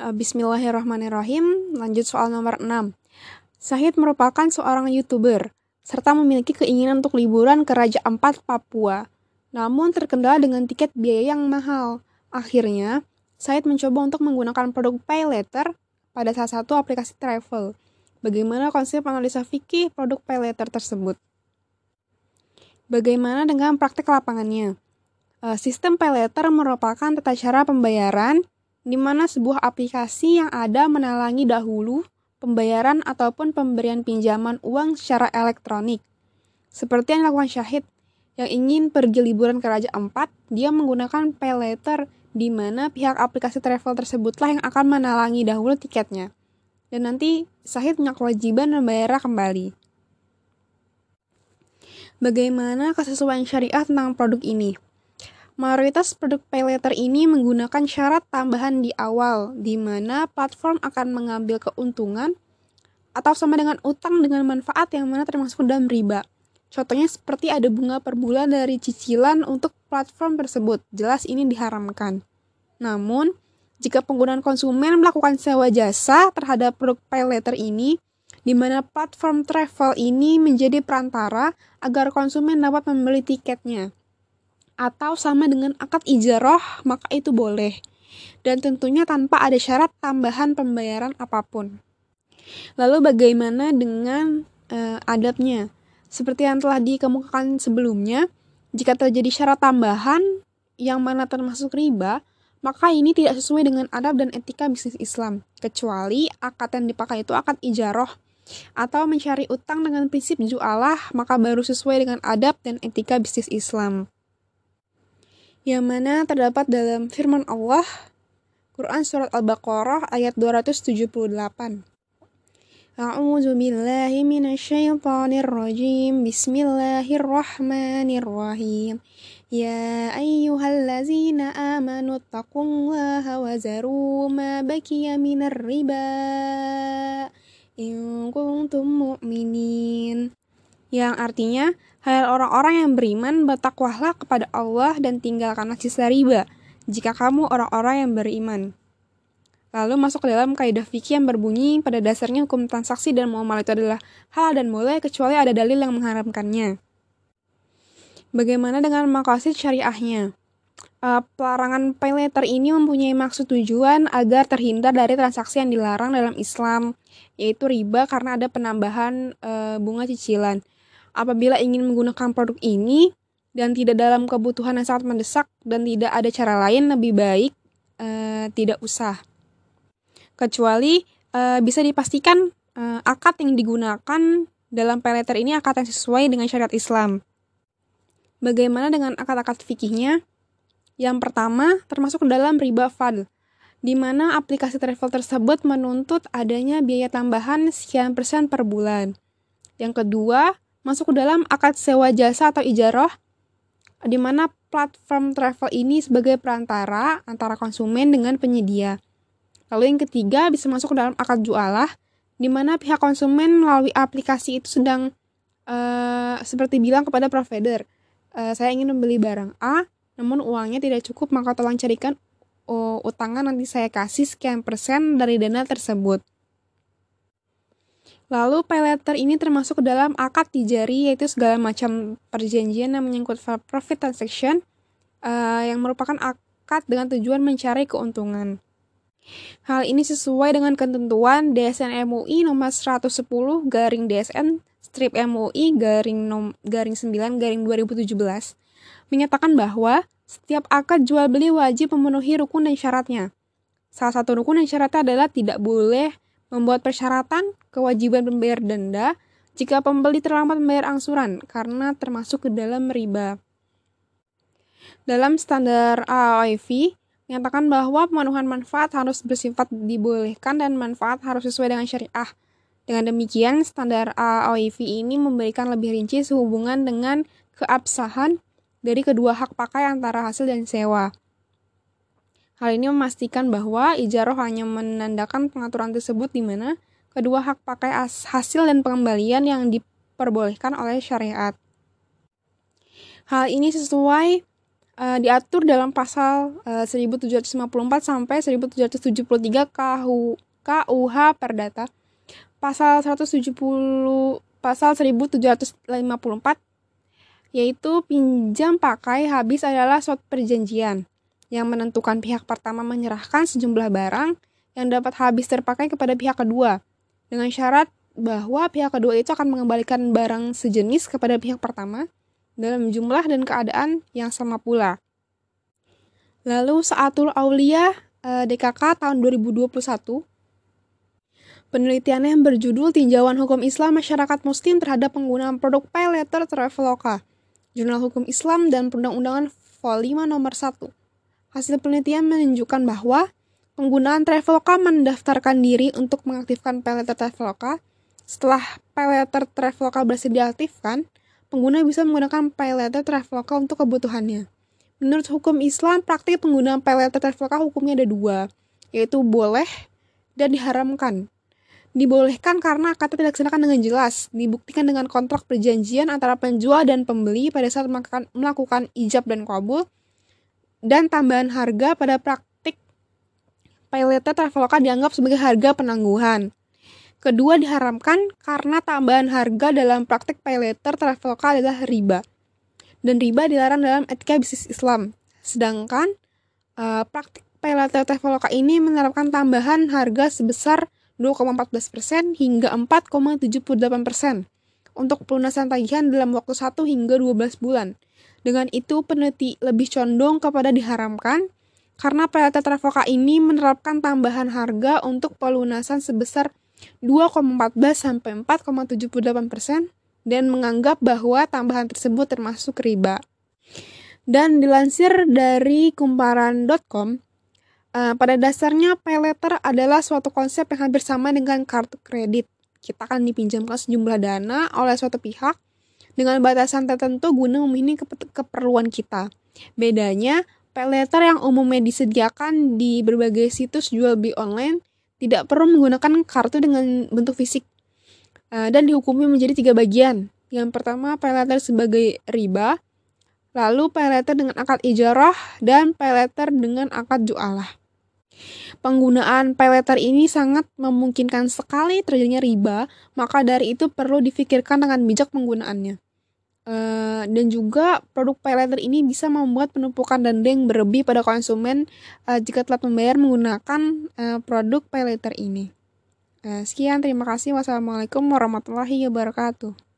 Uh, Bismillahirrahmanirrahim. Lanjut soal nomor 6. Sahid merupakan seorang YouTuber serta memiliki keinginan untuk liburan ke Raja Ampat, Papua. Namun terkendala dengan tiket biaya yang mahal. Akhirnya, Said mencoba untuk menggunakan produk pay letter pada salah satu aplikasi travel. Bagaimana konsep analisa fikih produk pay letter tersebut? Bagaimana dengan praktek lapangannya? Uh, sistem pay letter merupakan tata cara pembayaran di mana sebuah aplikasi yang ada menalangi dahulu pembayaran ataupun pemberian pinjaman uang secara elektronik. Seperti yang dilakukan Syahid yang ingin pergi liburan ke Raja Ampat, dia menggunakan pay letter di mana pihak aplikasi travel tersebutlah yang akan menalangi dahulu tiketnya. Dan nanti Sahid punya kewajiban membayarnya kembali. Bagaimana kesesuaian syariah tentang produk ini? Mayoritas produk pay letter ini menggunakan syarat tambahan di awal, di mana platform akan mengambil keuntungan atau sama dengan utang dengan manfaat yang mana termasuk dalam riba. Contohnya seperti ada bunga per bulan dari cicilan untuk platform tersebut. Jelas ini diharamkan. Namun, jika penggunaan konsumen melakukan sewa jasa terhadap produk pay letter ini, di mana platform travel ini menjadi perantara agar konsumen dapat membeli tiketnya. Atau sama dengan akad ijarah, maka itu boleh. Dan tentunya tanpa ada syarat tambahan pembayaran apa pun. Lalu bagaimana dengan uh, adabnya? Seperti yang telah dikemukakan sebelumnya, jika terjadi syarat tambahan yang mana termasuk riba, maka ini tidak sesuai dengan adab dan etika bisnis Islam, kecuali akad yang dipakai itu akad ijaroh atau mencari utang dengan prinsip jualah, maka baru sesuai dengan adab dan etika bisnis Islam yang mana terdapat dalam firman Allah Quran surat Al-Baqarah ayat 278. A'udzu billahi minasyaitonir rajim. Bismillahirrahmanirrahim. Ya ayyuhallazina amanu taqullaha wa zaru ma bakiya minar riba. In kuntum mu'minin. Yang artinya, Hai orang-orang yang beriman bertakwalah kepada Allah dan tinggalkanlah sisa riba jika kamu orang-orang yang beriman Lalu masuk ke dalam kaidah fikih yang berbunyi pada dasarnya hukum transaksi dan muamalah itu adalah hal dan boleh kecuali ada dalil yang mengharamkannya. Bagaimana dengan maqasid syariahnya? Uh, pelarangan pay letter ini mempunyai maksud tujuan agar terhindar dari transaksi yang dilarang dalam Islam, yaitu riba karena ada penambahan uh, bunga cicilan. Apabila ingin menggunakan produk ini dan tidak dalam kebutuhan yang sangat mendesak dan tidak ada cara lain lebih baik uh, tidak usah kecuali uh, bisa dipastikan uh, akad yang digunakan dalam peleter ini akad yang sesuai dengan syariat Islam. Bagaimana dengan akad-akad fikihnya? Yang pertama, termasuk dalam riba fadl, di mana aplikasi travel tersebut menuntut adanya biaya tambahan sekian persen per bulan. Yang kedua, masuk ke dalam akad sewa jasa atau ijarah, di mana platform travel ini sebagai perantara antara konsumen dengan penyedia. Lalu yang ketiga bisa masuk ke dalam akad jualah, di mana pihak konsumen melalui aplikasi itu sedang uh, seperti bilang kepada provider, uh, saya ingin membeli barang A, namun uangnya tidak cukup, maka tolong carikan uh, utangan nanti saya kasih sekian persen dari dana tersebut. Lalu pay letter ini termasuk ke dalam akad tijari yaitu segala macam perjanjian yang menyangkut profit transaction uh, yang merupakan akad dengan tujuan mencari keuntungan. Hal ini sesuai dengan ketentuan DSN MUI nomor 110 garing DSN strip MUI garing nom, garing 9 garing 2017 menyatakan bahwa setiap akad jual beli wajib memenuhi rukun dan syaratnya. Salah satu rukun dan syaratnya adalah tidak boleh membuat persyaratan kewajiban membayar denda jika pembeli terlambat membayar angsuran karena termasuk ke dalam riba. Dalam standar AOIV, menyatakan bahwa pemenuhan manfaat harus bersifat dibolehkan dan manfaat harus sesuai dengan syariah. Dengan demikian, standar AOIV ini memberikan lebih rinci sehubungan dengan keabsahan dari kedua hak pakai antara hasil dan sewa. Hal ini memastikan bahwa ijaroh hanya menandakan pengaturan tersebut di mana kedua hak pakai hasil dan pengembalian yang diperbolehkan oleh syariat. Hal ini sesuai uh, diatur dalam pasal uh, 1754 sampai 1773 KU, KUH Perdata. Pasal 170 pasal 1754 yaitu pinjam pakai habis adalah suatu perjanjian yang menentukan pihak pertama menyerahkan sejumlah barang yang dapat habis terpakai kepada pihak kedua dengan syarat bahwa pihak kedua itu akan mengembalikan barang sejenis kepada pihak pertama dalam jumlah dan keadaan yang sama pula. Lalu Saatul Aulia eh, DKK tahun 2021 Penelitiannya yang berjudul Tinjauan Hukum Islam Masyarakat Muslim terhadap penggunaan produk pay letter Traveloka, Jurnal Hukum Islam dan Perundang-undangan Vol 5 nomor 1. Hasil penelitian menunjukkan bahwa penggunaan Traveloka mendaftarkan diri untuk mengaktifkan pay letter Traveloka. Setelah pay letter Traveloka berhasil diaktifkan, pengguna bisa menggunakan pay letter Traveloka untuk kebutuhannya. Menurut hukum Islam, praktik penggunaan pay letter Traveloka hukumnya ada dua, yaitu boleh dan diharamkan dibolehkan karena kata dilaksanakan dengan jelas, dibuktikan dengan kontrak perjanjian antara penjual dan pembeli pada saat melakukan ijab dan kabul, dan tambahan harga pada praktik paylater Traveloka dianggap sebagai harga penangguhan. Kedua diharamkan karena tambahan harga dalam praktik paylater Traveloka adalah riba. Dan riba dilarang dalam etika bisnis Islam. Sedangkan uh, praktik paylater Traveloka ini menerapkan tambahan harga sebesar 2,14% hingga 4,78% untuk pelunasan tagihan dalam waktu 1 hingga 12 bulan. Dengan itu, peneliti lebih condong kepada diharamkan karena PLT Traveloka ini menerapkan tambahan harga untuk pelunasan sebesar 2,14 sampai 4,78% dan menganggap bahwa tambahan tersebut termasuk riba. Dan dilansir dari kumparan.com, Uh, pada dasarnya pay letter adalah suatu konsep yang hampir sama dengan kartu kredit. Kita akan dipinjamkan sejumlah dana oleh suatu pihak dengan batasan tertentu guna memenuhi keperluan kita. Bedanya, pay letter yang umumnya disediakan di berbagai situs jual beli online tidak perlu menggunakan kartu dengan bentuk fisik uh, dan dihukumi menjadi tiga bagian. Yang pertama, pay letter sebagai riba, lalu pay letter dengan akad ijarah, dan pay letter dengan akad jualah. Penggunaan pay letter ini sangat memungkinkan sekali terjadinya riba, maka dari itu perlu difikirkan dengan bijak penggunaannya. Uh, dan juga produk pay letter ini bisa membuat penumpukan denda yang berlebih pada konsumen uh, jika telah membayar menggunakan uh, produk pay letter ini. Uh, sekian, terima kasih. Wassalamualaikum warahmatullahi wabarakatuh.